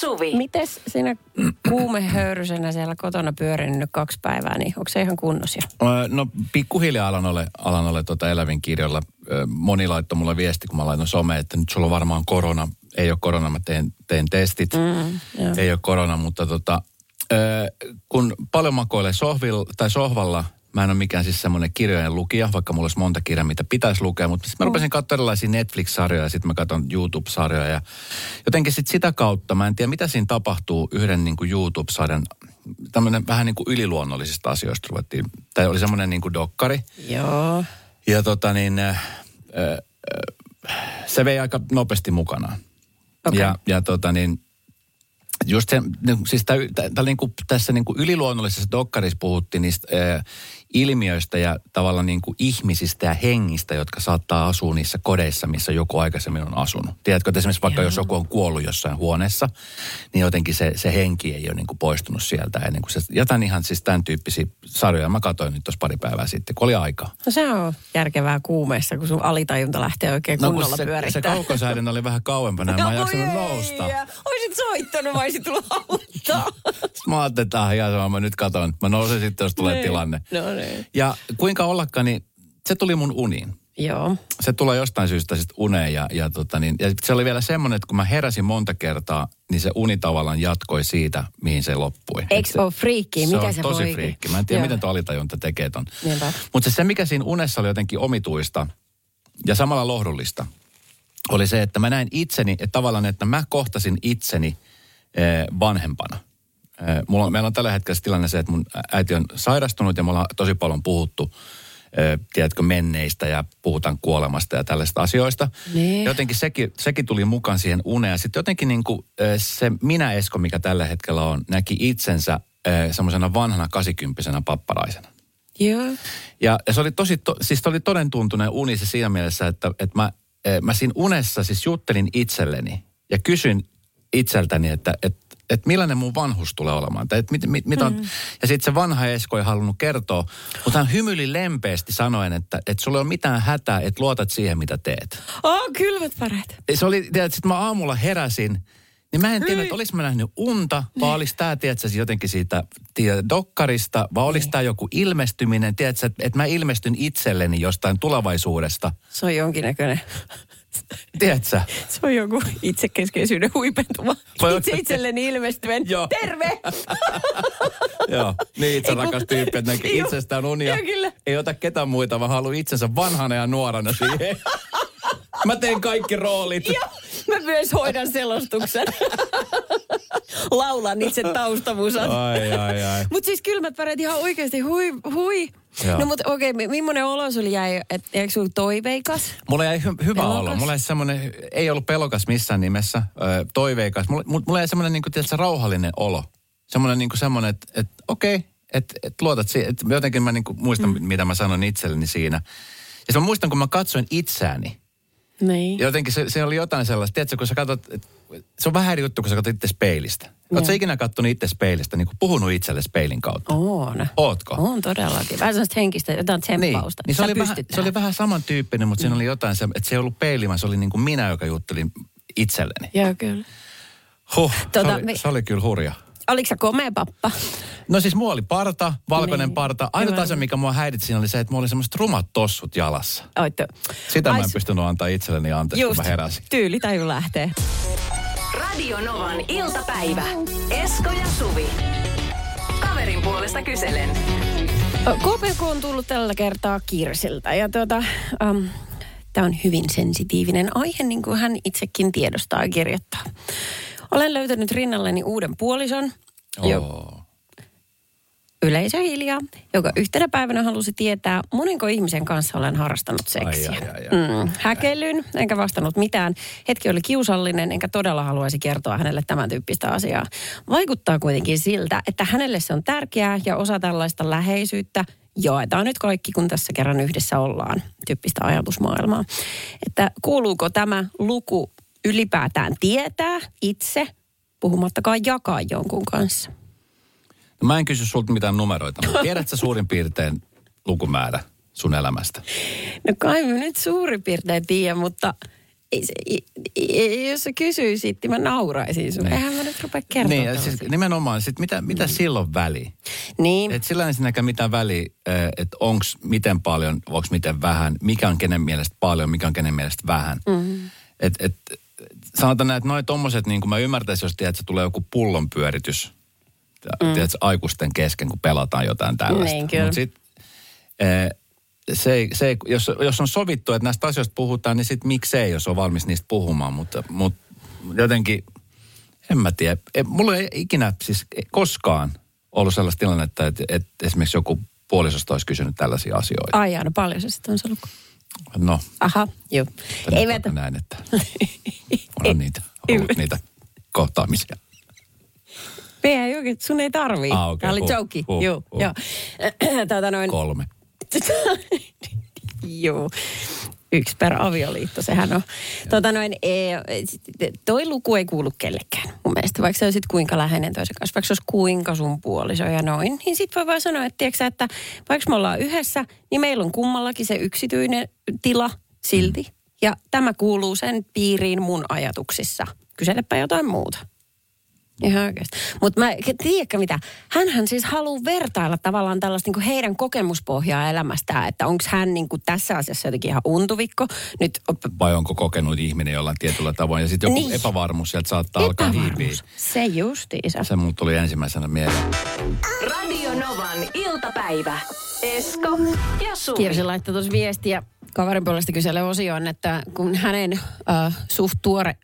Suvi. Mites sinä kuumehöyrysenä siellä kotona pyörinyt nyt kaksi päivää, niin onko se ihan kunnossa jo? No pikkuhiljaa alan ole, alan ole tuota elävin kirjoilla. Moni laittoi mulle viesti, kun mä laitoin some, että nyt sulla on varmaan korona. Ei ole korona, mä teen, teen testit. Mm, joo. Ei ole korona, mutta tota, kun paljon makoilee sohvilla, tai sohvalla, mä en ole mikään siis semmoinen kirjojen lukija, vaikka mulla olisi monta kirjaa, mitä pitäisi lukea, mutta mä rupesin katsoa erilaisia Netflix-sarjoja ja sitten mä katson YouTube-sarjoja ja jotenkin sit sitä kautta, mä en tiedä mitä siinä tapahtuu yhden niin kuin YouTube-sarjan, tämmöinen vähän niin kuin yliluonnollisista asioista ruvettiin, tai oli semmoinen niin kuin dokkari, Joo. ja tota niin, äh, äh, se vei aika nopeasti mukanaan. Okei. Ja, ja tota niin, just se, niin, siis tää, tää, tää, niin kuin, tässä niin kuin yliluonnollisessa dokkarissa puhuttiin niistä äh, ilmiöistä ja tavallaan niin kuin ihmisistä ja hengistä, jotka saattaa asua niissä kodeissa, missä joku aikaisemmin on asunut. Tiedätkö, että esimerkiksi vaikka jos joku on kuollut jossain huoneessa, niin jotenkin se, se henki ei ole niin kuin poistunut sieltä. Niin kuin se, jotain ihan siis tämän tyyppisiä sarjoja mä katsoin nyt tuossa pari päivää sitten, kun oli aikaa. No se on järkevää kuumeessa, kun sun alitajunta lähtee oikein No kun kunnolla se, se pyörittämään. kaukosäädin oli vähän kauempana, ja mä en jaksanut nousta. Oisit soittanut, vai olisit tullut auttaa. Mä ajattelin, että ihan sama, mä nyt katon. Mä nousen sitten, jos tulee Niin. tilanne. No niin. Ja kuinka ollakaan, niin se tuli mun uniin. Joo. Se tulee jostain syystä sitten uneen ja, ja, tota niin, ja se oli vielä semmoinen, että kun mä heräsin monta kertaa, niin se uni tavallaan jatkoi siitä, mihin se loppui. Eikö se- ole friikkiä? se Mikä on se tosi voi- friikki. Mä en tiedä, Joo. miten tuo alitajunta tekee ton. Mutta se, se, mikä siinä unessa oli jotenkin omituista ja samalla lohdullista, oli se, että mä näin itseni, että tavallaan, että mä kohtasin itseni eh, vanhempana. Eh, mulla on, meillä on tällä hetkellä tilanne se, että mun äiti on sairastunut ja me ollaan tosi paljon puhuttu, eh, tiedätkö, menneistä ja puhutaan kuolemasta ja tällaista asioista. Niin. Jotenkin sekin, sekin tuli mukaan siihen uneen. Sitten jotenkin niin kuin, eh, se minä Esko, mikä tällä hetkellä on, näki itsensä semmoisena vanhana kasikymppisenä papparaisena. Joo. Ja, ja se oli tosi, to, siis se oli todentuntuinen uni se siinä mielessä, että, että mä, mä siinä unessa siis juttelin itselleni ja kysyin itseltäni, että, että, että millainen mun vanhus tulee olemaan. Tai että mit, mit, mit on, Ja sitten se vanha Esko ei halunnut kertoa, mutta hän hymyili lempeästi sanoen, että, että sulla ei ole mitään hätää, että luotat siihen, mitä teet. Oh, kylmät väreet. Se oli, sitten mä aamulla heräsin, niin mä en tiedä, että olis mä nähnyt unta, vai olis tää, tiedätkö, jotenkin siitä tiedät, dokkarista, vai olis tää joku ilmestyminen, tiedätkö, että, että mä ilmestyn itselleni jostain tulevaisuudesta. Se on jonkinnäköinen. Tiedätkö? Se on joku itsekeskeisyyden huipentuma. Vai- Itse itselleni ilmestyen. Joo. Terve! Joo, niin itse rakas tyyppi, että näkee itsestään unia. Joo. Ei ota ketään muita, vaan haluaa itsensä vanhana ja nuorana siihen. Mä teen kaikki roolit. Joo, mä myös hoidan selostuksen. Laulan itse taustamusan. Ai, ai, ai. Mutta siis kylmät väreet ihan oikeasti, hui, hui. Joo. No mutta okei, okay, millainen olo sulla jäi, että eikö sulla toiveikas? Mulla jäi hy- hyvä Pelokas? olo. Mulla jäi semmoinen, ei ollut pelokas missään nimessä, ö, toiveikas. Mulla, mulla jäi semmoinen niin kuin, rauhallinen olo. Semmoinen niin kuin semmoinen, että, että okei, okay, että, että luotat siihen. Että jotenkin mä niin kuin muistan, mm. mitä mä sanoin itselleni siinä. Ja mä muistan, kun mä katsoin itseäni. Niin. Jotenkin se, se oli jotain sellaista, tiedätkö, kun sä katsot, et, se on vähän eri juttu, kun sä katsot itse peilistä. Oletko ikinä katsonut itse peilistä, niin kuin puhunut itselle peilin kautta? On. Ootko? On todellakin. Vähän sellaista henkistä, jotain Niin, tsemppausta. niin se, Sä oli vähän, se oli vähän samantyyppinen, mutta siinä oli jotain, se, että se ei ollut peili, vaan se oli niin kuin minä, joka juttelin itselleni. Joo, kyllä. Huh, Tota, se, oli, me- se oli kyllä hurja. Oliko sä komea pappa? No siis mulla oli parta, valkoinen Niin. parta. Hyvä. asia, mikä mua häiritsi siinä oli se, että mulla oli semmoiset rumat tossut jalassa. Oittu. Sitä mä Ai en pystynyt antaa itselleni anteeksi, Just, kun mä heräsin. tyyli taju lähtee. Radio Novan iltapäivä. Esko ja Suvi. Kaverin puolesta kyselen. KPK on tullut tällä kertaa Kirsiltä ja tuota, um, tämä on hyvin sensitiivinen aihe, niin kuin hän itsekin tiedostaa ja kirjoittaa. Olen löytänyt rinnalleni uuden puolison, jo, Oo. Yleisö hiljaa, joka yhtenä päivänä halusi tietää, monenko ihmisen kanssa olen harrastanut seksiä. Ai, ai, ai, ai. Mm, häkellyin, enkä vastannut mitään. Hetki oli kiusallinen, enkä todella haluaisi kertoa hänelle tämän tyyppistä asiaa. Vaikuttaa kuitenkin siltä, että hänelle se on tärkeää ja osa tällaista läheisyyttä jaetaan nyt kaikki, kun tässä kerran yhdessä ollaan, tyyppistä ajatusmaailmaa. Että kuuluuko tämä luku ylipäätään tietää itse, puhumattakaan jakaa jonkun kanssa? No mä en kysy sulta mitään numeroita, mutta tiedätkö suurin piirtein lukumäärä sun elämästä? No kai mä nyt suurin piirtein tiedän, mutta ei se, i, i, jos sä kysyisit, niin mä nauraisin sun. Niin. Eihän mä nyt rupea kertomaan. Niin, siis nimenomaan, sit mitä, mitä Mm. silloin väli? niin. Et sillä ei ensinnäkään mitään väliä, että onko miten paljon, onko miten vähän, mikä on kenen mielestä paljon, mikä on kenen mielestä vähän. Mm. Et, et, sanotaan näin, että noin tommoset, niin kuin mä ymmärtäisin, jos tiedät, että tulee joku pullonpyöritys, mm. tiedät, aikuisten kesken, kun pelataan jotain tällaista. Niin, kyllä. Mut sit, eh, se, se, jos, jos on sovittu, että näistä asioista puhutaan, niin sitten miksei, jos on valmis niistä puhumaan. Mutta, mutta jotenkin, en mä tiedä. Ei, mulla ei ikinä, siis koskaan ollut sellaista tilannetta, että, että esimerkiksi joku puolisosta olisi kysynyt tällaisia asioita. Ai jaa, no paljon se sitten on ollut. No, Aha, joo. Ei ei vetä. näin, että on niitä, ollut niitä kohtaamisia. Oikein, sun ei tarvii. Ah, okei, Tämä oli huh, joke. huh, joo, huh. joo. Tätä noin. Kolme. Joo. Yksi per avioliitto, sehän on. Tota noin, e, toi luku ei kuulu kellekään mun mielestä, vaikka se olisit kuinka läheinen toisen kanssa, vaikka se olisi kuinka sun puoliso ja noin. Niin sit voi vaan sanoa, että, tiiäksä, että vaikka me ollaan yhdessä, niin meillä on kummallakin se yksityinen tila silti. Ja tämä kuuluu sen piiriin mun ajatuksissa. Kyselepä jotain muuta. Ihan oikeasti. Mutta mä, tiedätkö mitä, hänhän siis haluaa vertailla tavallaan tällaista niin heidän kokemuspohjaa elämästään, että onko hän niin kuin tässä asiassa jotenkin ihan untuvikko. Nyt op- Vai onko kokenut ihminen jollain tietyllä tavoin. Ja sitten joku Niin. epävarmuus sieltä saattaa alkaa hiipiä. epävarmuus. Se justiinsa. Se mulla tuli ensimmäisenä mieleen. Radio Novan iltapäivä. Esko ja Suvi. Kirsi laittoi tuossa viestiä kaverin puolesta kyselle osioon, että kun hänen äh, suht tuore,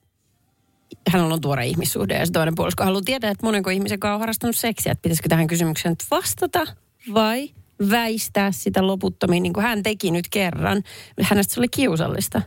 hänellä on tuore ihmissuhde ja se toinen puolisko haluaa tietää, että monenko ihmisen kanssa on harrastanut seksiä, että pitäisikö tähän kysymykseen nyt vastata vai väistää sitä loputtomiin, niin kuin hän teki nyt kerran. Hänestä se oli kiusallista.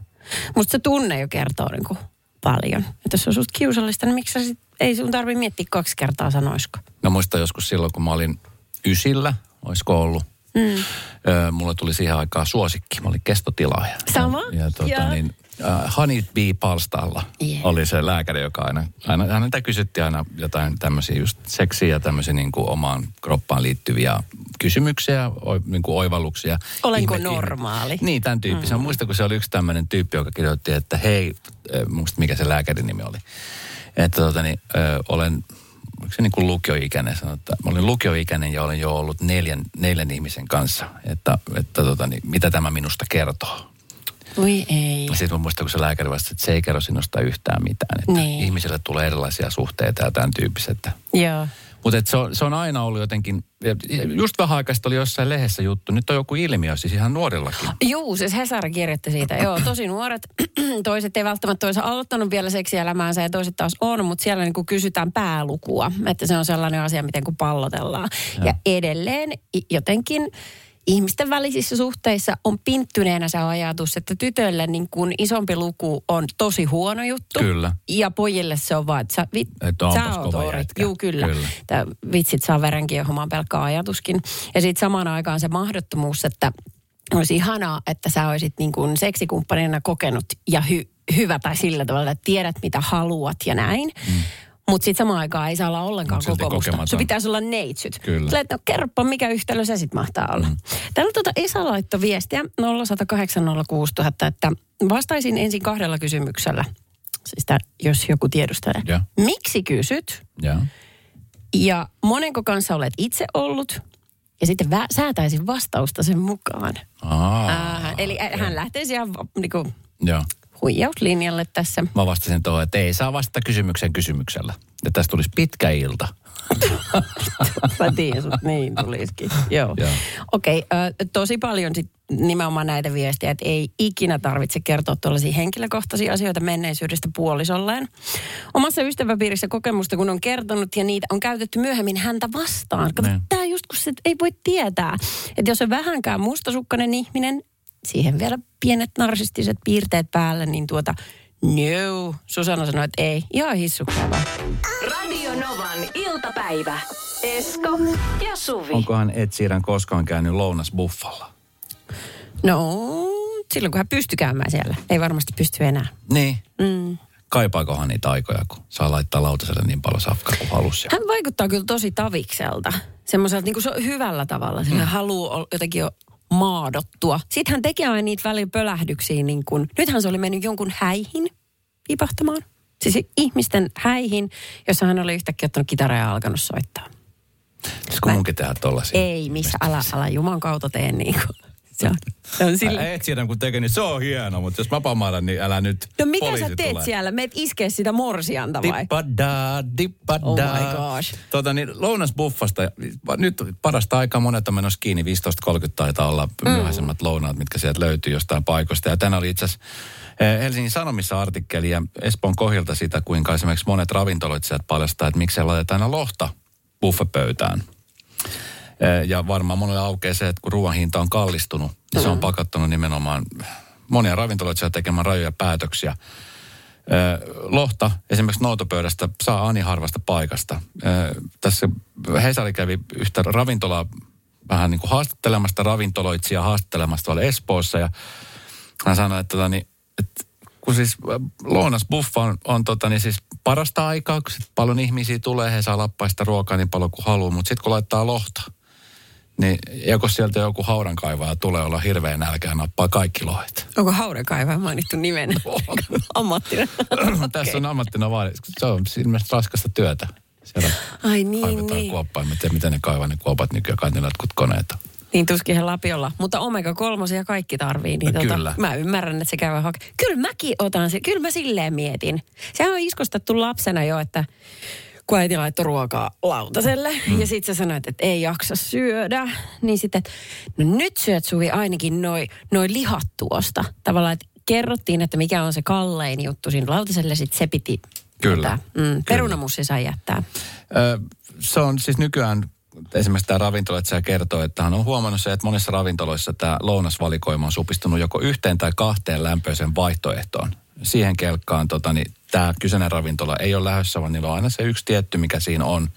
Musta se tunne jo kertoo niin kuin paljon. Että jos on susta kiusallista, niin miksi sit, ei sun tarvi miettiä kaksi kertaa sanoisko. Mä muistan joskus silloin, kun mä olin ysillä, olisiko ollut. Mm. Öö, mulle tuli siihen aikaan suosikki. Mä olin kestotilaaja. Sama, Ja, ja tuota, joo. niin, äh, Honey Bee Palstalla Yeah. oli se lääkäri, joka aina, aina häneltä kysyttiin aina jotain tämmöisiä just seksiä ja tämmöisiä niin kuin omaan kroppaan liittyviä kysymyksiä, o, niin kuin oivalluksia. Olenko normaali? Niin, tämän tyyppisen. Mm. Muistan, kun se oli yksi tämmöinen tyyppi, joka kirjoitti, että hei, muista mikä se lääkärin nimi oli. Että tota, niin, ö, olen, oliko se niin kuin lukioikäinen, sanoi, että mä olin lukioikäinen ja olen jo ollut neljän, neljän ihmisen kanssa, että, että tota, niin, mitä tämä minusta kertoo. Voi ei. Ja sitten mä muistan, kun se lääkäri vastasi, että se ei kerro sinusta yhtään mitään. Että Niin. ihmisille tulee erilaisia suhteita ja tämän tyyppiset. Joo. Mutta se on, se on aina ollut jotenkin, just vähän aikaa oli jossain lehdessä juttu, nyt on joku ilmiö, siis ihan nuorillakin. Juu, siis Hesari kirjoitti siitä. Joo, tosi nuoret. toiset ei välttämättä olisi aloittanut vielä seksielämäänsä ja toiset taas on, mutta siellä niin kysytään päälukua. Että se on sellainen asia, miten kun pallotellaan. Ja, ja edelleen jotenkin ihmisten välisissä suhteissa on pinttyneenä se ajatus, että tytölle niin kuin isompi luku on tosi huono juttu. Kyllä. Ja pojille se on vaan, että sä, vit, onpas sä oot kova ori. Juu, kyllä. Kyllä. Tää vitsit saa verenkiehumaan pelkkä ajatuskin. Ja sitten samaan aikaan se mahdottomuus, että olisi ihanaa, että sä olisit niin kuin seksikumppanina kokenut ja hy, hyvä tai sillä tavalla, että tiedät mitä haluat ja näin. Mm. Mutta sitten samaan aikaan ei saa olla ollenkaan kokemusta. kokematon. Se pitäisi olla neitsyt. Kyllä. Sillä, että no, kerropa, mikä yhtälö se sitten mahtaa olla. Mm. Täällä tuota Esa laittoi viestiä 0806000, että vastaisin ensin kahdella kysymyksellä. Siis tää, jos joku tiedustelee. Joo. Miksi kysyt? Joo. Ja monenko kanssa olet itse ollut? Ja sitten vä- säätäisin vastausta sen mukaan. Aa, Äh, eli hän lähtee ihan niin kuin, joo. Huijauslinjalle tässä. Mä vastasin tuohon, että ei saa vastata kysymyksen kysymyksellä. Ja tästä tulisi pitkä ilta. Mä tiedän, sut niin tulisikin. Joo. Joo. Okei, okay, tosi paljon sit nimenomaan näitä viestejä, että ei ikinä tarvitse kertoa tuollaisia henkilökohtaisia asioita menneisyydestä puolisolleen. Omassa ystäväpiirissä kokemusta, kun on kertonut ja niitä on käytetty myöhemmin häntä vastaan. Kato, Niin. tämä just kun se ei voi tietää, että jos on vähänkään mustasukkainen ihminen, siihen vielä pienet narsistiset piirteet päälle, niin tuota, no, Susanna sanoi, että ei, ihan hissuksia vaan. Radio Novan iltapäivä. Esko ja Suvi. Onkohan Ed Sheeran koskaan käynyt lounasbuffalla? No, silloin kun hän pystyi käymään siellä. Ei varmasti pysty enää. Niin. Mm. Kaipaakohan niitä aikoja, kun saa laittaa lautaselle niin paljon safkaa kuin halus. ja- Hän vaikuttaa kyllä tosi tavikselta. Semmoiselta niin kuin se on hyvällä tavalla. Sillä mm. haluaa jotenkin maadottua. Sitten hän tekee aina niitä välillä pölähdyksiä, niin kun, nythän se oli mennyt jonkun häihin vipahtamaan. Siis ihmisten häihin, jossa hän oli yhtäkkiä ottanut kitaraa ja alkanut soittaa. Pitäisikö munkin tehdä tollasia? Ei, missä, älä, älä Juman kautta tee niin kuin. Se on, se on sillä... Älä et kun tekee, niin se on hieno, mutta jos mä pamailen, niin älä nyt No mitä sä teet tulee. siellä? Meet iskee sitä morsianta vai? Dippada, dippada. Oh my gosh. Tota niin, lounasbuffasta, nyt parasta aikaa monet on menossa kiinni, 15.30 taitaa olla Mm. myöhäisemmät lounaat, mitkä sieltä löytyy jostain paikoista. Ja tänään oli itse asiassa eh, Helsingin Sanomissa artikkeli ja Espoon kohilta sitä, kuinka esimerkiksi monet ravintoloitsijat paljastaa, että miksi laitetaan aina lohta buffepöytään. Eh, Ja varmaan monelle aukeaa se, että kun ruoan hinta on kallistunut, niin se on pakottanut nimenomaan monia ravintoloita tekemään rajoja päätöksiä. Ö, Lohta esimerkiksi noutopöydästä saa ani harvasta paikasta. Ö, Tässä Hesari kävi yhtä ravintolaa vähän niin kuin haastattelemasta ravintoloitsijaa haastattelemasta tuolla Espoossa ja hän sanoi, että, tota, niin, että kun siis lounasbuffa on, on tota, niin siis parasta aikaa, kun sit paljon ihmisiä tulee, he saa lappaista ruokaa niin paljon kuin haluaa, mutta sitten kun laittaa lohta, niin joko sieltä joku haudankaivaja tulee olla hirveän nälkää ja nappaa kaikki lohet. Onko haudankaivaja mainittu nimenä? Ammattina. Tässä on ammattina vaadi. Se on ilmeisesti raskasta työtä. Siellä Ai niin, kaivetaan niin. en tiedä, miten ne kaivaa ne kuopat nykyään. Kai ne jotkut on. Niin tuskin he Lapiolla. Mutta omega kolmosia kaikki tarvii. Niin No tota, kyllä. Mä ymmärrän, että se käy hake. Kyllä mäkin otan se. Kyllä mä silleen mietin. Sehän on iskostettu lapsena jo, että kun äiti laittoi ruokaa lautaselle mm. ja sitten sä sanoit, että ei jaksa syödä, niin sitten, no nyt syöt Suvi ainakin noi, noi lihat tuosta. Tavallaan, että kerrottiin, että mikä on se kallein juttu siinä lautaselle, sitten se piti Kyllä. jättää. Mm, perunamussi sai jättää. Ö, se on siis nykyään, esimerkiksi tämä ravintoloitsija kertoo, että hän on huomannut se, että monissa ravintoloissa tämä lounasvalikoima on supistunut joko yhteen tai kahteen lämpöiseen vaihtoehtoon. Siihen kelkkaan tota, niin, tämä kyseinen ravintola ei ole lähdössä, vaan niillä on aina se yksi tietty, mikä siinä on.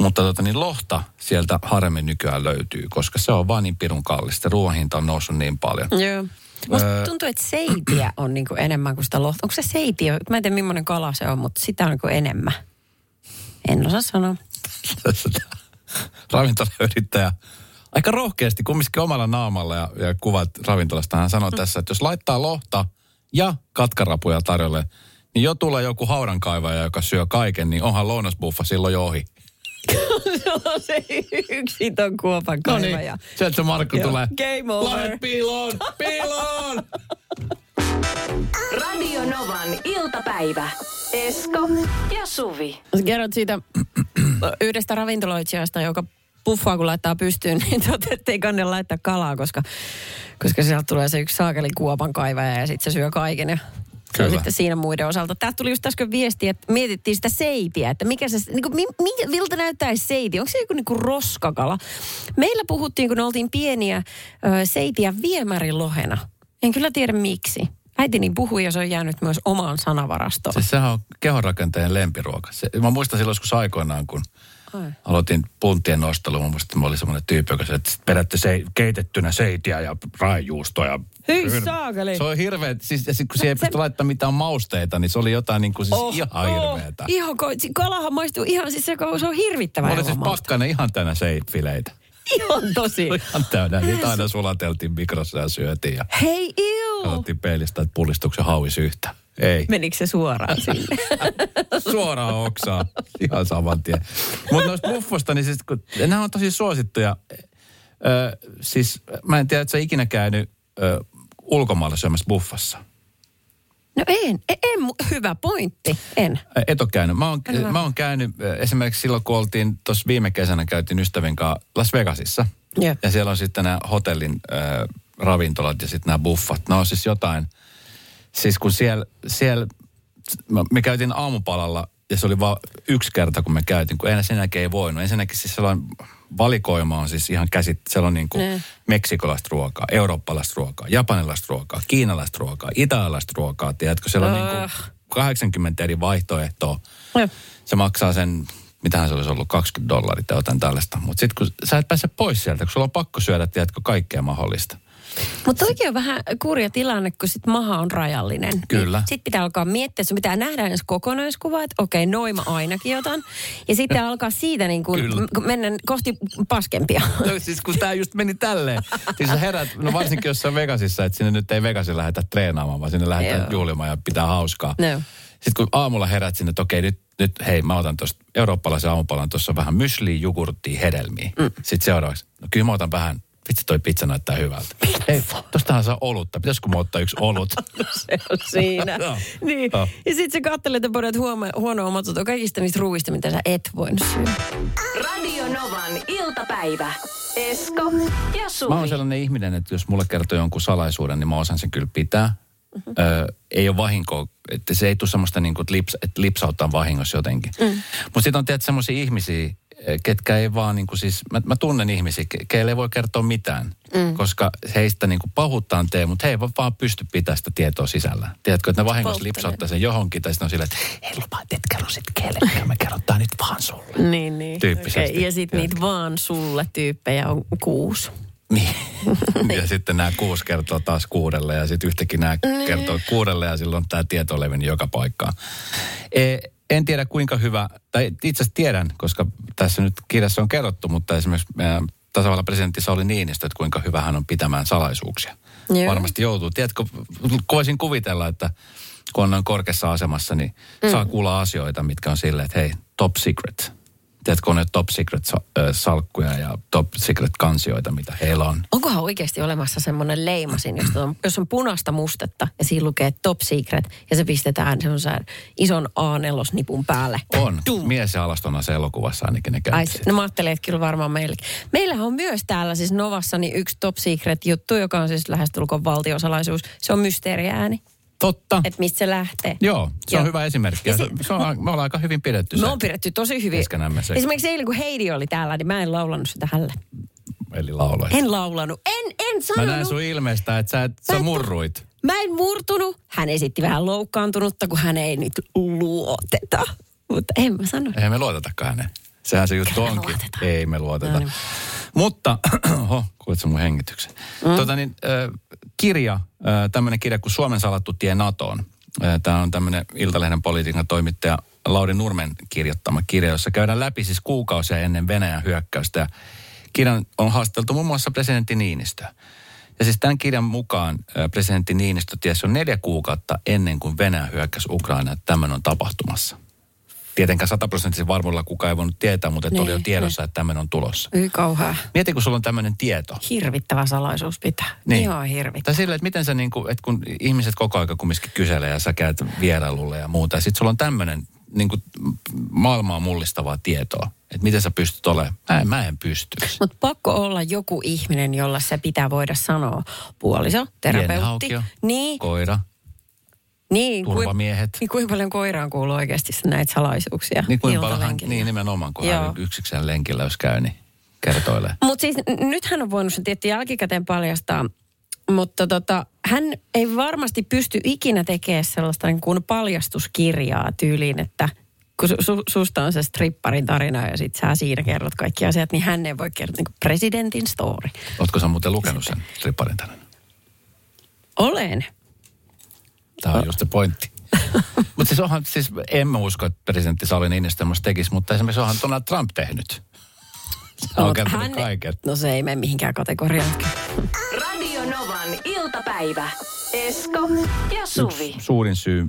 Mutta tota, niin lohta sieltä haremmin nykyään löytyy, koska se on vaan niin pirun kallista. Ruoan hinta on noussut niin paljon. Joo. Musta tuntuu, että seitiä on niinku enemmän kuin sitä lohta. Onko se seitiö? Mä en tiedä, millainen kala se on, mutta sitä on niinku enemmän. En osaa sanoa. ravintolayrittäjä aika rohkeasti kumminkin omalla naamalla ja, ja kuvat ravintolasta. Hän sanoi tässä, että jos laittaa lohta ja katkarapuja tarjolle, niin jo tulee joku haudankaivaja, joka syö kaiken, niin onhan lounasbuffa silloin jo ohi. se on se yksi ton kuopan No niin, kaivaja. sieltä se Markku Joo, tulee. game over. Lähde piiloon, piiloon! Radio Novan iltapäivä. Esko ja Suvi. Kerrot siitä yhdestä ravintoloitsijasta, joka puffaa kun laittaa pystyyn, niin totta, ettei kanne laittaa kalaa, koska, koska sieltä tulee se yksi saakeli kuopan kaivaja ja sitten se syö kaiken. Ja se on sitten siinä muiden osalta. Täältä tuli just äsken viesti, että mietittiin sitä seitiä, että mikä se, niin kuin, mi, mi, miltä näyttäisi seiti? Onko se joku niin kuin roskakala? Meillä puhuttiin, kun oltiin pieniä, ö, seitiä viemärilohena. En kyllä tiedä miksi. Äitini puhui ja se on jäänyt myös omaan sanavarastoon. Siis sehän on kehonrakenteen lempiruoka. Se, mä muistan silloin joskus aikoinaan, kun Ai. aloitin punttien nostelua. Mä muistan, että mä olin semmoinen tyyppi, joka se, että perätte se, keitettynä seitiä ja raijuustoa. Ja Hyi saakeli! Se on hirveä. Siis, ja sit, kun siihen ei Se- pysty laittamaan mitään mausteita, niin se oli jotain niin kuin siis oh, ihan hirveetä. Ihan ko- si- kalahan maistuu ihan, siis se, se on hirvittävä Mulla oli siis pakkainen ihan täynnä seifileitä. Ihan tosi. Ihan täynnä. Niitä aina sulateltiin mikrossa ja syötiin ja Hei, iu! katsottiin peilistä, että pullistuksen hauis yhtä. Ei. Menikö se suoraan sinne? Suoraan oksaa. Ihan saman tien. Mutta noista buffosta, niin siis, kun, nämä on tosi suosittuja. Ö, siis mä en tiedä, että sä ikinä käynyt ö, ulkomailla syömässä buffassa. No en, en, en mu- hyvä pointti, en. Et ole käynyt. Mä oon, mä oon käynyt esimerkiksi silloin, kun oltiin tuossa viime kesänä käytiin ystävien kanssa Las Vegasissa. Jep. Ja siellä on sitten nämä hotellin ö, ravintolat ja sitten nämä buffat. Ne on siis jotain, siis kun siellä, siellä mä- me käytiin aamupalalla ja se oli vain yksi kerta, kun me käytiin, kun enää sen jälkeen ei voinut. Ensinnäkin siis sellainen valikoima on siis ihan käsit, siellä on niin kuin Ne. meksikolaista ruokaa, eurooppalaista ruokaa, japanilaista ruokaa, kiinalaista ruokaa, italialaista ruokaa, tiedätkö? Siellä on niin kuin Äh. 80 eri vaihtoehtoa. Joo. Se maksaa sen, mitähän se olisi ollut, 20 dollaria tai jotain tällaista. Mutta sitten kun sä et pääse pois sieltä, kun sulla on pakko syödä, tiedätkö, kaikkea mahdollista. Mutta toikin on vähän kurja tilanne, kun sit maha on rajallinen. Kyllä. Niin sitten pitää alkaa miettiä, sun pitää nähdä edes kokonaiskuva, että okei, noin mä ainakin otan. Ja sitten alkaa siitä niin Kyllä. m- mennä kohti paskempia. No siis kun tämä just meni tälleen. Siis sä herät, no varsinkin jos se on Vegasissa, että sinne nyt ei Vegasin lähdetä treenaamaan, vaan sinne lähdetään juhlimaan ja pitää hauskaa. No. Sitten kun aamulla herät sinne, että okei nyt, nyt hei mä otan tuosta eurooppalaisen aamupalan, tuossa vähän mysliä, jogurttia, hedelmiä. Mm. Sitten seuraavaksi, no kyllä mä otan vähän, vitsi toi pizza näyttää hyvältä. Hei, tostahan saa olutta, pitäisikö mä ottaa yksi olut? se on siinä. Joo. niin. Joo. Ja sitten sä katselet ja podet huono, huonoa omatuntoa kaikista niistä ruuista, mitä sä et voinut syödä. Radio Novan iltapäivä. Esko ja Suvi. Mä oon sellainen ihminen, että jos mulle kertoo jonkun salaisuuden, niin mä osaan sen kyllä pitää. Mm-hmm. Ö, ei ole vahinkoa, että se ei tule semmoista niin kuin, että, lips, että lipsauttaa vahingossa jotenkin. Mm. Mutta sitten on tietysti semmoisia ihmisiä, ketkä ei vaan niin kuin siis, mä, mä tunnen ihmisiä, ke- keille ei voi kertoa mitään. Mm. Koska heistä niin kuin pahuuttaan tee, mutta he eivät vaan pysty pitämään sitä tietoa sisällä. Tiedätkö, että ne vahingossa lipsauttaa sen johonkin, tai sitten on silleen, että hei lupaa, et kerro sit kellekään, me kerrotaan nyt vaan sulle. Niin, niin. Tyyppisesti. Okei, Ja sitten niitä vaan sulle tyyppejä on kuusi. Niin. ja sitten nämä kuusi kertoo taas kuudelle ja sitten yhtäkkiä nämä kertoo kuudelle ja silloin tämä tieto on levinnyt joka paikkaan. E, en tiedä kuinka hyvä, tai itse asiassa tiedän, koska tässä nyt kirjassa on kerrottu, mutta esimerkiksi tasavallan presidentti Sauli Niinistö, että kuinka hyvä hän on pitämään salaisuuksia. Joo. Varmasti joutuu. Tiedätkö, voisin kuvitella, että kun on korkeassa asemassa, niin mm. saa kuulla asioita, mitkä on silleen, että hei, top secret. Tiedätkö, on ne top secret salkkuja ja top secret kansioita, mitä heillä on. Onkohan oikeasti olemassa semmoinen leimasin, jos on, jos on punaista mustetta ja siinä lukee top secret ja se pistetään semmoisen ison A4-nipun päälle. On. Dum. Mies ja alastona se elokuvassa ainakin ne Ai, käytti sitä. no mä ajattelin, että kyllä varmaan meilläkin. Meillähän on myös täällä siis Novassa niin yksi top secret juttu, joka on siis lähestulkoon valtiosalaisuus. Se on mysteeriääni, Totta. että mistä se lähtee. Joo, se on Joo. hyvä esimerkki. Ja se- se, on, me ollaan aika hyvin pidetty Me on pidetty tosi hyvin. Keskenämme se. Esimerkiksi eilen, kun Heidi oli täällä, niin mä en laulannut sitä hälle. Eli lauloit. En laulanut. En, en Mä sanonut. näen sun ilmeestä, että sä, et, Mä sä murruit. Mä en murtunut. Hän esitti vähän loukkaantunutta, kun hän ei nyt luoteta. Mutta en mä sano. Eihän me luotetakaan häneen. Sehän se juttu onkin. Ei me luoteta. No niin. Mutta, oho, kuulit sä mun hengityksen. Mm. Tota niin, äh, kirja, äh, tämmöinen kirja kuin Suomen salattu tie NATOon. Äh, Tämä on tämmöinen Iltalehden politiikan toimittaja Lauri Nurmen kirjoittama kirja, jossa käydään läpi siis kuukausia ennen Venäjän hyökkäystä. Ja kirjan on haasteltu muun muassa presidentti Niinistö. Ja siis tämän kirjan mukaan presidentti Niinistö tiesi jo neljä kuukautta ennen kuin Venäjä hyökkäsi Ukraina, että tämmöinen on tapahtumassa. Tietenkään sataprosenttisen varmuudella kukaan ei voinut tietää, mutta että oli jo Niin, tiedossa, että tämmöinen on tulossa. Yy kauhea. Mieti, kun sulla on tämmöinen tieto. Hirvittävä salaisuus pitää. Niin. Ihan hirvittävä. Tai silleen, että miten sä niin kuin, että kun ihmiset koko aika kumminkin kyselee ja sä käyt vierailulle ja muuta. Ja sit sulla on tämmöinen niin kuin maailmaa mullistavaa tietoa. Että miten sä pystyt olemaan. Mä en, mä en pystyisi. Mutta pakko olla joku ihminen, jolla se pitää voida sanoa. Puoliso, terapeutti. Niin, koira, niin, turvamiehet. niin kuinka paljon koiraan kuuluu oikeasti näitä salaisuuksia? Niin kuinka paljon niin nimenomaan, kun Joo. hän yksikseen lenkillä jos käy, niin kertoilee. Mutta siis n- nyt hän on voinut sen tietty jälkikäteen paljastaa, mutta tota, hän ei varmasti pysty ikinä tekemään sellaista niin kuin paljastuskirjaa tyyliin, että kun su, su, susta on se stripparin tarina ja sit sä siinä kerrot kaikki asiat, niin hän ei voi kertoa niin kuin presidentin story. Ootko sä muuten lukenut sen stripparin tänään? Olen. Tämä on just se pointti. mutta siis onhan, siis en mä usko, että presidentti Sauli Niinistö tämmöistä tekisi, mutta esimerkiksi onhan Donald Trump tehnyt. Se on kertonut kaiken. No se ei mene mihinkään kategoriaan. Radio Novan iltapäivä. Esko ja Suvi. Suurin syy,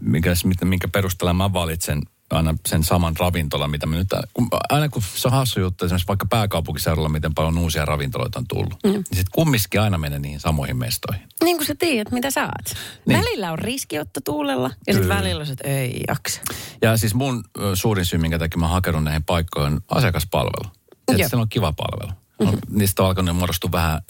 minkä, minkä perusteella mä valitsen aina sen saman ravintolan, mitä me nyt... Kun, aina kun se on hassu juttu, esimerkiksi vaikka pääkaupunkiseudulla, miten paljon uusia ravintoloita on tullut, mm. niin sitten kumminkin aina menee niihin samoihin mestoihin. Niin kuin sä tiedät, mitä saat. Niin. Välillä on riskiotto tuulella ja sitten välillä on se, että ei jaksa. Ja siis mun suurin syy, minkä takia mä hakenut näihin paikkoihin, on asiakaspalvelu. Että on kiva palvelu. On, niistä on alkanut muodostua vähän,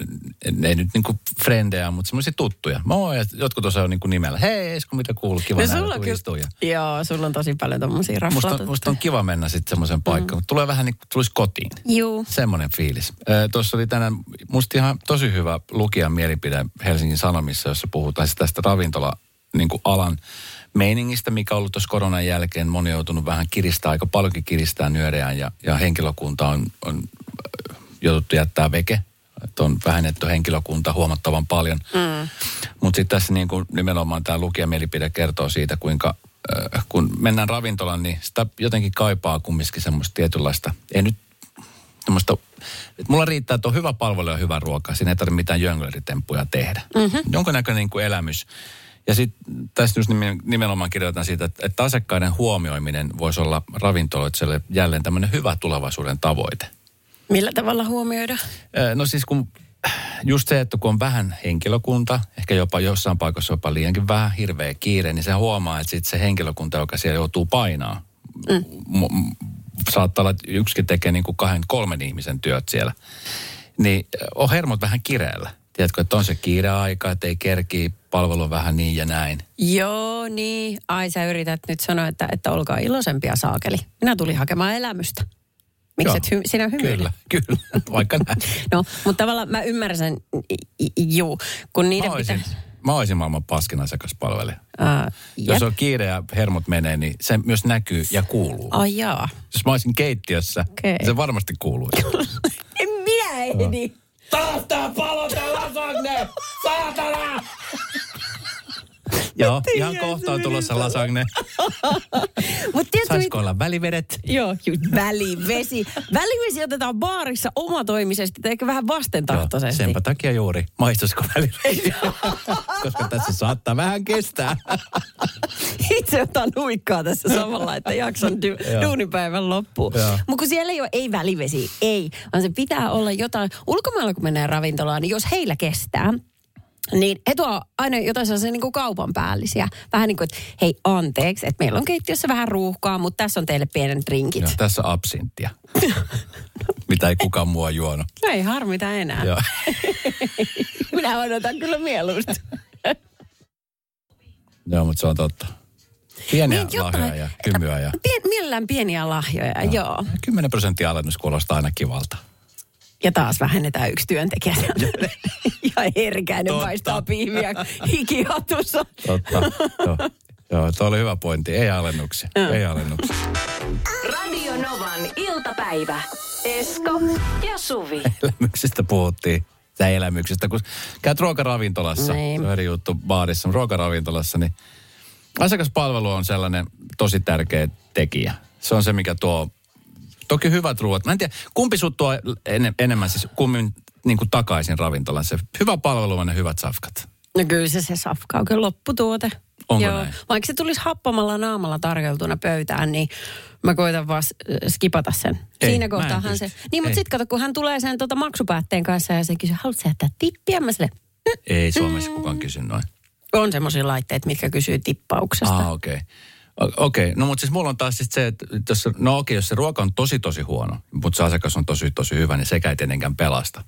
ei nyt niinku frendejä, mutta semmoisia tuttuja. Moi, jotkut osaa jo niinku nimellä. Hei, Esko, mitä kuuluu? Kiva No nähdä, sulla on kyllä, joo, sulla on tosi paljon tommosia Musta, raflata. on- musta on kiva mennä sitten semmoiseen paikkaan, mutta tulee vähän niin kuin tulisi kotiin. Juu. Semmoinen fiilis. Tuossa oli tänään musta ihan tosi hyvä lukijan mielipide Helsingin Sanomissa, jossa puhutaan tästä ravintola niin kuin alan meiningistä, mikä on ollut tuossa koronan jälkeen. Moni on joutunut vähän kiristää, aika paljonkin kiristää nyöreään ja, ja henkilökunta on, on jouduttu jättää veke Että on vähennetty henkilökunta huomattavan paljon. Mm. Mutta sitten tässä niin kuin nimenomaan tämä lukijamielipide kertoo siitä, kuinka äh, kun mennään ravintolaan, niin sitä jotenkin kaipaa kumminkin semmoista tietynlaista, ei nyt semmoista, että mulla riittää, että on hyvä palvelu ja hyvä ruoka. Siinä ei tarvitse mitään jönglöritemppuja tehdä. Mm-hmm. Jonkunnäköinen niin kuin elämys. Ja sitten tässä just nimenomaan kirjoitan siitä, että, että asiakkaiden huomioiminen voisi olla ravintoloitselle jälleen tämmöinen hyvä tulevaisuuden tavoite. Millä tavalla huomioida? No siis kun just se, että kun on vähän henkilökunta, ehkä jopa jossain paikassa jopa liiankin vähän hirveä kiire, niin se huomaa, että sitten se henkilökunta, joka siellä joutuu painaa, mm. m- saattaa olla, että yksikin tekee niin kuin kahden, kolmen ihmisen työt siellä, niin on hermot vähän kireellä. Tiedätkö, että on se kiireaika, että ei kerki palvelu vähän niin ja näin. Joo, niin. Ai sä yrität nyt sanoa, että, että olkaa iloisempia saakeli. Minä tulin hakemaan elämystä. Miksi et hy- sinä hymyilet? Kyllä, kyllä, vaikka näin. no, mutta tavallaan mä ymmärrän sen, juu, kun niiden mä olisin, pitää... Mä olisin maailman paskin asiakaspalvelija. Uh, Jos on kiire ja hermot menee, niin se myös näkyy ja kuuluu. Ai jaa. Jos mä olisin keittiössä, Okei. niin se varmasti kuuluu. en minä ehdi. Taas tää palo tää lasagne! Saatana! Joo, ihan kohta on tulossa lasagne. Tiedätkö, Saisiko olla välivedet? Joo, välivesi. Välivesi otetaan baarissa omatoimisesti, tai ehkä vähän vastentahtoisesti. senpä takia juuri. Maistuisiko välivesi? Koska tässä saattaa vähän kestää. Itse otan huikkaa tässä samalla, että jaksan du- Joo. duunipäivän loppuun. Joo. Mutta kun siellä ei ole ei välivesi, ei, vaan se pitää olla jotain. Ulkomailla kun mennään ravintolaan, niin jos heillä kestää, niin he tuo aina jotain sellaisia niin kuin kaupan päällisiä. Vähän niin kuin, että hei anteeksi, että meillä on keittiössä vähän ruuhkaa, mutta tässä on teille pienet drinkit. Joo, tässä absinttia. Mitä ei kukaan muu juonut. No ei harmita enää. Joo. Minä odotan kyllä mieluusti. Joo, mutta se on totta. Pieniä Niin, jotain. lahjoja ja kymyä ja Pien, mielellään pieniä lahjoja, joo. joo. 10 prosenttia alennus kuulostaa aina kivalta. Ja taas vähennetään yksi työntekijä. ja herkäinen Totta. paistaa pihviä hikihatussa. Totta. Joo. Joo, tuo oli hyvä pointti. Ei alennuksia. Ei alennuksia. Radio Novan iltapäivä. Esko ja Suvi. Elämyksistä puhuttiin. Tai elämyksistä, kun käyt ruokaravintolassa, Niin. se on eri juttu baarissa, mutta ruokaravintolassa, niin asiakaspalvelu on sellainen tosi tärkeä tekijä. Se on se, mikä tuo, toki hyvät ruoat. Mä en tiedä, kumpi sut tuo en, enemmän siis kummin niin kuin takaisin ravintolaan. Se hyvä palvelu on ne hyvät safkat. No kyllä se se safka on kyllä lopputuote. Onko näin? Vaikka se tulisi happamalla naamalla tarjoltuna pöytään, niin mä koitan vaan s- skipata sen. Ei, Siinä kohtaahan se. Niin, mutta sitten kato, kun hän tulee sen tota maksupäätteen kanssa ja se kysyy, haluatko sä jättää tippiä? Mä sille, Ei Suomessa kukaan kysy noin. on semmoisia laitteet, mitkä kysyy tippauksesta. Ah, okei. Okay. Okei, okay. no mutta siis mulla on taas sit se, että jos, no okei, jos se ruoka on tosi tosi huono, mutta se asiakas on tosi tosi hyvä, niin sekä ei tietenkään pelasta.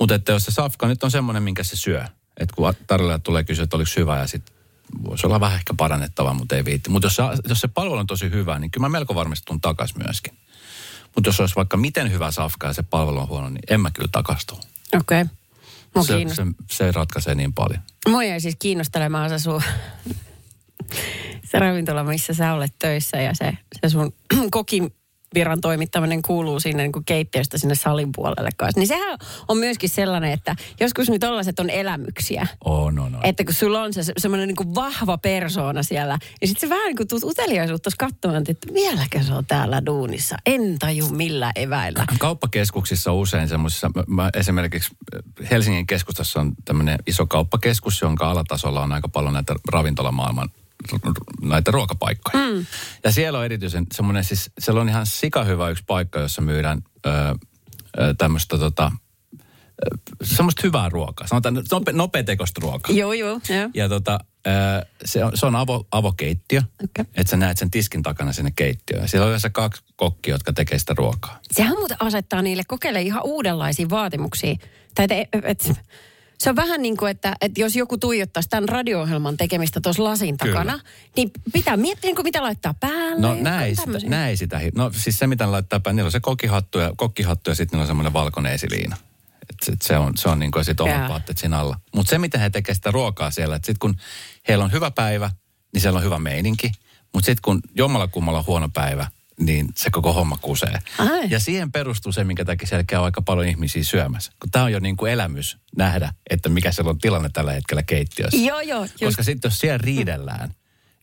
Mutta että jos se safka nyt on semmoinen, minkä se syö, että kun tarjolla tulee kysyä, että oliko hyvä ja sitten voisi olla vähän ehkä parannettavaa, mutta ei viitti. Mutta jos, se- jos se palvelu on tosi hyvä, niin kyllä mä melko varmasti tuun takas myöskin. Mutta jos olisi vaikka miten hyvä safka ja se palvelu on huono, niin en mä kyllä takastu. Okei. Okay. Mua, Se, kiinnost... se, se ratkaisee niin paljon. Mua jäi siis kiinnostelemaan se sun... se ravintola, missä sä olet töissä ja se, se sun kokin viran toimittaminen kuuluu sinne niin kuin keittiöstä sinne salin puolelle kanssa. Niin sehän on myöskin sellainen, että joskus nyt tollaiset on elämyksiä. Oh, no, no. Että kun sulla on se se- semmoinen niin vahva persoona siellä, ja sitten se vähän niin kuin tuut uteliaisuutta katsomaan, että vieläkö se on täällä duunissa. En taju millä eväillä. Kauppakeskuksissa on usein semmoisissa, esimerkiksi äh, Helsingin keskustassa on tämmöinen iso kauppakeskus, jonka alatasolla on aika paljon näitä ravintolamaailman näitä ruokapaikkoja. Mm. Ja siellä on erityisen semmoinen, siis siellä on ihan sikahyvä yksi paikka, jossa myydään ö, ö, tämmöistä tota, semmoista hyvää ruokaa. Sanotaan nope, nopeatekoista ruokaa. Joo, joo. Ja tota, se on, se on avo, avokeittiö, Okei. että sä näet sen tiskin takana sinne keittiöön. Ja siellä on yleensä kaksi kokkia, jotka tekee sitä ruokaa. Sehän muuten asettaa niille kokeille ihan uudenlaisia vaatimuksia. Tai et, et, se on vähän niin kuin, että, että jos joku tuijottaisi tämän radio-ohjelman tekemistä tuossa lasin Kyllä. takana, niin pitää miettiä, niin kuin mitä laittaa päälle. No näin sitä, näin sitä. No siis se, mitä laittaa päin, niillä on se kokkihattu ja, kokkihattu ja sitten niillä on semmoinen valkoinen esiliina. Et se, se on, se on niin kuin Jaa. omat vaatteet siinä alla. Mutta se, miten he tekevät sitä ruokaa siellä, että sitten kun heillä on hyvä päivä, niin siellä on hyvä meininki. Mutta sitten kun jommalla kummalla on huono päivä, niin se koko homma kusee. Ai. Ja siihen perustuu se, minkä takia siellä käy aika paljon ihmisiä syömässä. Kun tämä on jo niin kuin elämys nähdä, että mikä siellä on tilanne tällä hetkellä keittiössä. Joo, joo. Just. Koska sitten jos siellä riidellään,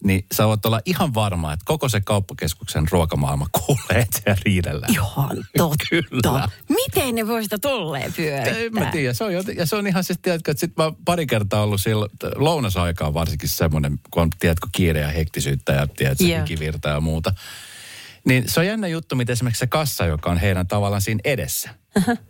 niin sä voit olla ihan varma, että koko se kauppakeskuksen ruokamaailma kuulee, että siellä riidellään. Ihan totta. Kyllä. Miten ne voi sitä tolleen pyörittää? En mä tiedä. Se on, jot- ja se on ihan siis, tiedätkö, että sit mä pari kertaa ollut silloin, lounasaikaa varsinkin semmoinen, kun on, tiedätkö, kiire ja hektisyyttä ja tiedätkö, hikivirta ja muuta. Niin se on jännä juttu, miten esimerkiksi se kassa, joka on heidän tavallaan siinä edessä,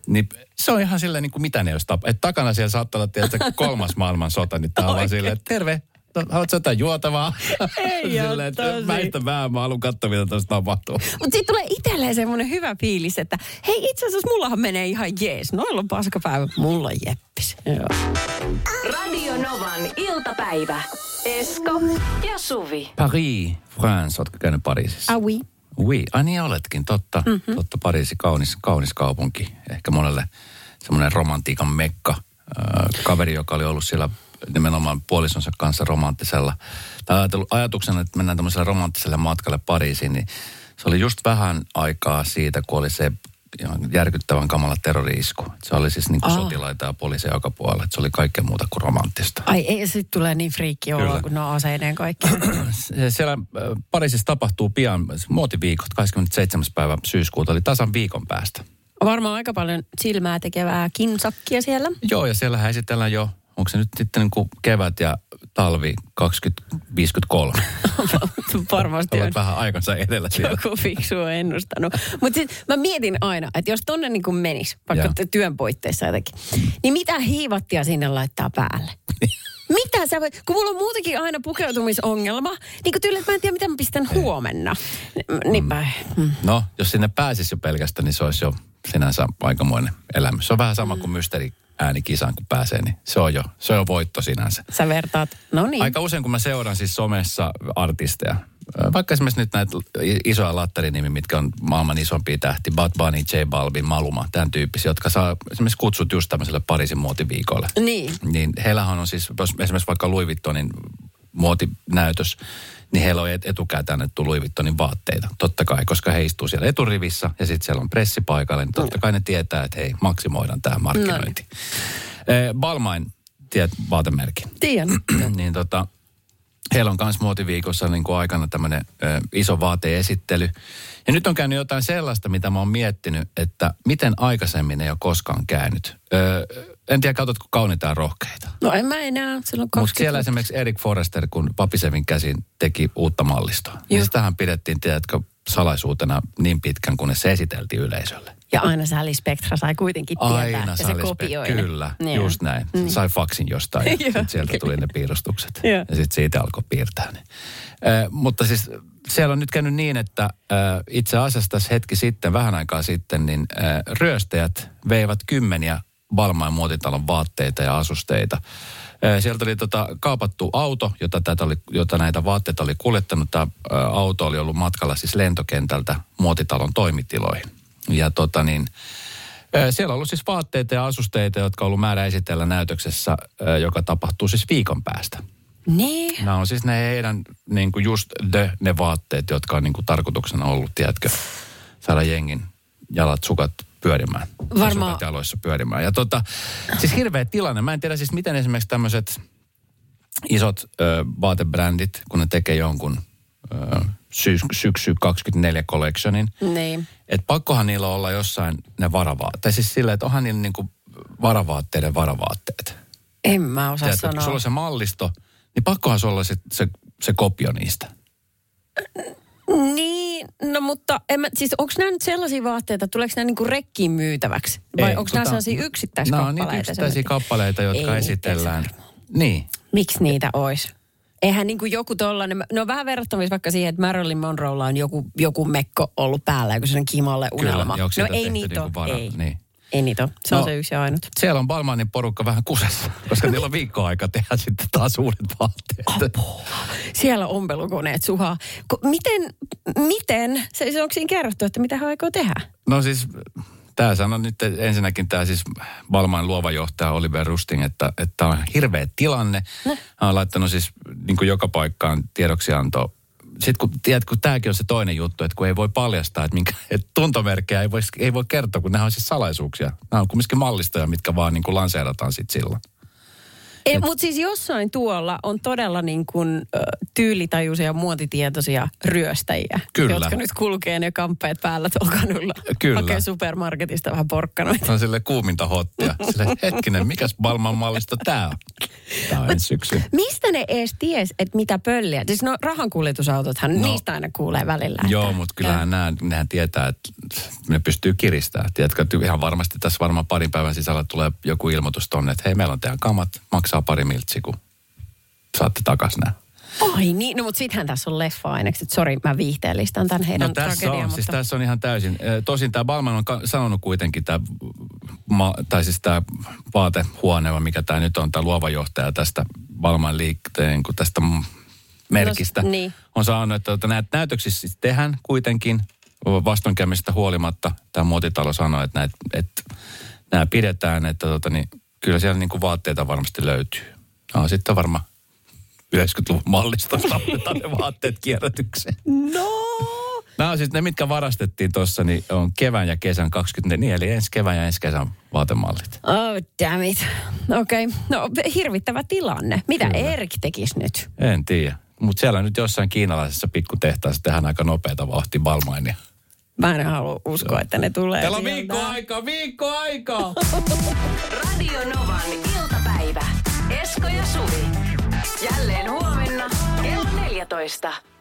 niin se on ihan silleen niin kuin mitä ne jos tapa. Että takana siellä saattaa olla tiedätkö, kolmas maailmansota, niin tää on vaan silleen, että terve, No, haluatko jotain juotavaa? Ei silleen, että tosi. väistä vähän, mä haluan katsoa, mitä tuossa tapahtuu. Mutta sitten tulee itselleen semmoinen hyvä fiilis, että hei itse asiassa mullahan menee ihan jees. Noilla on paskapäivä, mulla on jeppis. Joo. Radio Novan iltapäivä. Esko ja Suvi. Paris, France, ootko käynyt Pariisissa? Ah oui. Oui, ai niin oletkin, totta. Mm-hmm. Totta, Pariisi, kaunis, kaunis kaupunki. Ehkä monelle semmoinen romantiikan mekka. Äh, kaveri, joka oli ollut siellä nimenomaan puolisonsa kanssa romanttisella, tai ajatuksena, että mennään tämmöiselle romanttiselle matkalle Pariisiin, niin se oli just vähän aikaa siitä, kun oli se ihan järkyttävän kamala terrori-isku. Se oli siis niin kuin Aa. sotilaita ja poliiseja joka puolella. Se oli kaikkea muuta kuin romanttista. Ai ei, sit tulee niin friikki olo, kun ne on aseineen kaikki. Siellä Pariisissa tapahtuu pian muotiviikot, 27. päivä syyskuuta, eli tasan viikon päästä. On varmaan aika paljon silmää tekevää kinsakkia siellä. Joo, ja siellähän esitellään jo, onko se nyt sitten niin kuin kevät ja talvi 2053. Varmasti on Olet vähän aikansa edellä siellä. joku fiksu on ennustanut. Mutta mä mietin aina, että jos tonne niin kuin menis, vaikka te työn puitteissa jotenkin, niin mitä hiivattia sinne laittaa päälle? Mitä sä voit, kun mulla on muutenkin aina pukeutumisongelma, niin kuin tyyli, että mä en tiedä, mitä mä pistän huomenna. Ni- Niinpä. Mm. No, jos sinne pääsisi jo pelkästään, niin se olisi jo sinänsä aikamoinen elämys. Se on vähän sama kuin mysteri äänikisaan, kun pääsee, niin se on jo, se on jo voitto sinänsä. Sä vertaat, no niin. Aika usein, kun mä seuraan siis somessa artisteja, vaikka esimerkiksi nyt näitä isoja lattarinimi, mitkä on maailman isompia tähti, Bad Bunny, J Balvin, Maluma, tämän tyyppisiä, jotka saa esimerkiksi kutsut just tämmöiselle Pariisin muotiviikolle. Niin. Niin heillähän on siis, jos esimerkiksi vaikka Louis Vuittonin muotinäytös, niin heillä on et- etukäteen annettu Louis Vuittonin vaatteita. Totta kai, koska he istuu siellä eturivissä ja sitten siellä on pressi paikalle, niin totta kai ne tietää, että hei, maksimoidaan tämä markkinointi. No. Balmain, tiedät vaatemerkin. Tiedän. niin tota, heillä on myös muotiviikossa niin kuin aikana tämmöinen ö, iso vaateesittely. Ja nyt on käynyt jotain sellaista, mitä mä oon miettinyt, että miten aikaisemmin ei ole koskaan käynyt. Ö, en tiedä, katsotko kauniita ja rohkeita. No en mä enää, silloin Mutta 20 siellä esimerkiksi Erik Forrester, kun Papisevin käsin teki uutta mallistoa, niin Joo. sitähän pidettiin, tiedätkö, salaisuutena niin pitkän, kunnes se esiteltiin yleisölle. Ja aina Sally Spectra sai kuitenkin tietää, Aina että se kopioi. Kyllä, Niin. just näin. Mm. Sai faksin jostain ja sit sieltä tuli ne piirustukset. Joo. ja sitten siitä alkoi piirtää ne. Äh, mutta siis siellä on nyt käynyt niin, että äh, itse asiassa tässä hetki sitten, vähän aikaa sitten, niin äh, ryöstäjät veivät kymmeniä Balmain muotitalon vaatteita ja asusteita. Sieltä oli tota, kaapattu auto, jota, tätä oli, jota näitä vaatteita oli kuljettanut. Tämä auto oli ollut matkalla siis lentokentältä muotitalon toimitiloihin. Ja tota niin, Siellä on ollut siis vaatteita ja asusteita, jotka on ollut määrä esitellä näytöksessä, joka tapahtuu siis viikon päästä. Niin. Nämä on siis ne heidän niin kuin just the, ne vaatteet, jotka on niin kuin tarkoituksena ollut, tiedätkö, saada jengin jalat, sukat pyörimään. Varmaan- Sukat jaloissa pyörimään. Ja tota, siis hirveä tilanne. Mä en tiedä siis, miten esimerkiksi tämmöiset isot ö, vaatebrändit, kun ne tekee jonkun ö, syys, syksy 24 collectionin, Niin. että pakkohan niillä olla jossain ne varavaatteet. Tai siis silleen, että onhan niillä niinku varavaatteiden varavaatteet. En mä osaa Tiedätkö, kun sanoa. sulla on se mallisto, niin pakkohan sulla olla se, se, se kopio niistä. Niin, no mutta en mä, siis onko nämä nyt sellaisia vaatteita, tuleeko nämä niinku rekkiin myytäväksi? Vai onko nämä tota, sellaisia yksittäiskappaleita? Nämä on niitä yksittäisiä kappaleita, jotka Ei esitellään. Niin. Miksi niitä olisi? Eihän niin kuin joku tollainen, ne on vähän verrattavissa vaikka siihen, että Marilyn Monroella on joku, joku mekko ollut päällä, joku sellainen kimalle unelma. onko no ei niitä niinku ole, ei. niin. Ei niitä ole. Se on No. se yksi ja ainut. Siellä on Balmanin porukka vähän kusessa, koska niillä on viikko aika tehdä sitten taas uudet vaatteet. Siellä ompelukoneet suhaa. Ko, miten, miten, se, onko siinä kerrottu, että mitä hän aikoo tehdä? No siis, tämä sanoi nyt ensinnäkin tämä siis Balmain luova johtaja Oliver Rusting, että, että on hirveä tilanne. No. Hän on laittanut siis niin kuin joka paikkaan tiedoksianto sitten kun, tiedät, kun tämäkin on se toinen juttu, että kun ei voi paljastaa, että, minkä, että tuntomerkkejä ei voi, ei voi kertoa, kun nämä on siis salaisuuksia. Nämä on kumminkin mallistoja, mitkä vaan niin kuin lanseerataan sitten silloin. Ei, mutta siis jossain tuolla on todella niin kuin, tyylitajuisia ja muotitietoisia ryöstäjiä. Kyllä. Jotka nyt kulkee ne kamppeet päällä tuolla kanulla. Kyllä. Hakee supermarketista vähän porkkanoita. On sille kuuminta hottia. Sille, hetkinen, mikäs Balman mallista tämä on? Tämä on ensi syksy. Mistä ne edes ties, että mitä pölliä? Siis no rahankuljetusautothan, no, niistä aina kuulee välillä. Joo, että- mutta kyllähän nämä, nehän tietää, että ne pystyy kiristämään. Tiedätkö, ihan varmasti tässä varmaan parin päivän sisällä tulee joku ilmoitus tonne, että hei, meillä on teidän kamat, maksaa pari miltsi, kun saatte takas nämä. Ai niin, no mutta sittenhän tässä on leffa-ainekset. Sori, mä viihteellistan tämän heidän No tässä on, mutta... siis tässä on ihan täysin. Tosin tämä Balman on sanonut kuitenkin, tämä, tai siis tämä vaatehuone, mikä tämä nyt on, tämä luova johtaja tästä Balman liikteen, kun tästä merkistä, No, niin. on sanonut, että tota, näitä näytöksissä siis tehdään kuitenkin vastoinkäymistä huolimatta. Tämä muotitalo sanoi, että, näitä, että nämä pidetään, että tota, niin, kyllä siellä niin kuin vaatteita varmasti löytyy. No sitten varmaan 90-luvun mallista saatetaan ne vaatteet kierrätykseen. No! Nämä on siis ne, mitkä varastettiin tuossa, niin on kevään ja kesän 24, eli ensi kevään ja ensi kesän vaatemallit. Oh, damn it. Okei, okay. no hirvittävä tilanne. Mitä Kyllä. Erik tekisi nyt? En tiedä. Mutta siellä nyt jossain kiinalaisessa pikkutehtaassa tehdään aika nopeata vauhtia Balmainia. Mä en halua uskoa, että ne tulee Täällä on viikko aikaa, viikko aikaa! Radio Novan iltapäivä. Esko ja Suvi. Jälleen huomenna kello 14.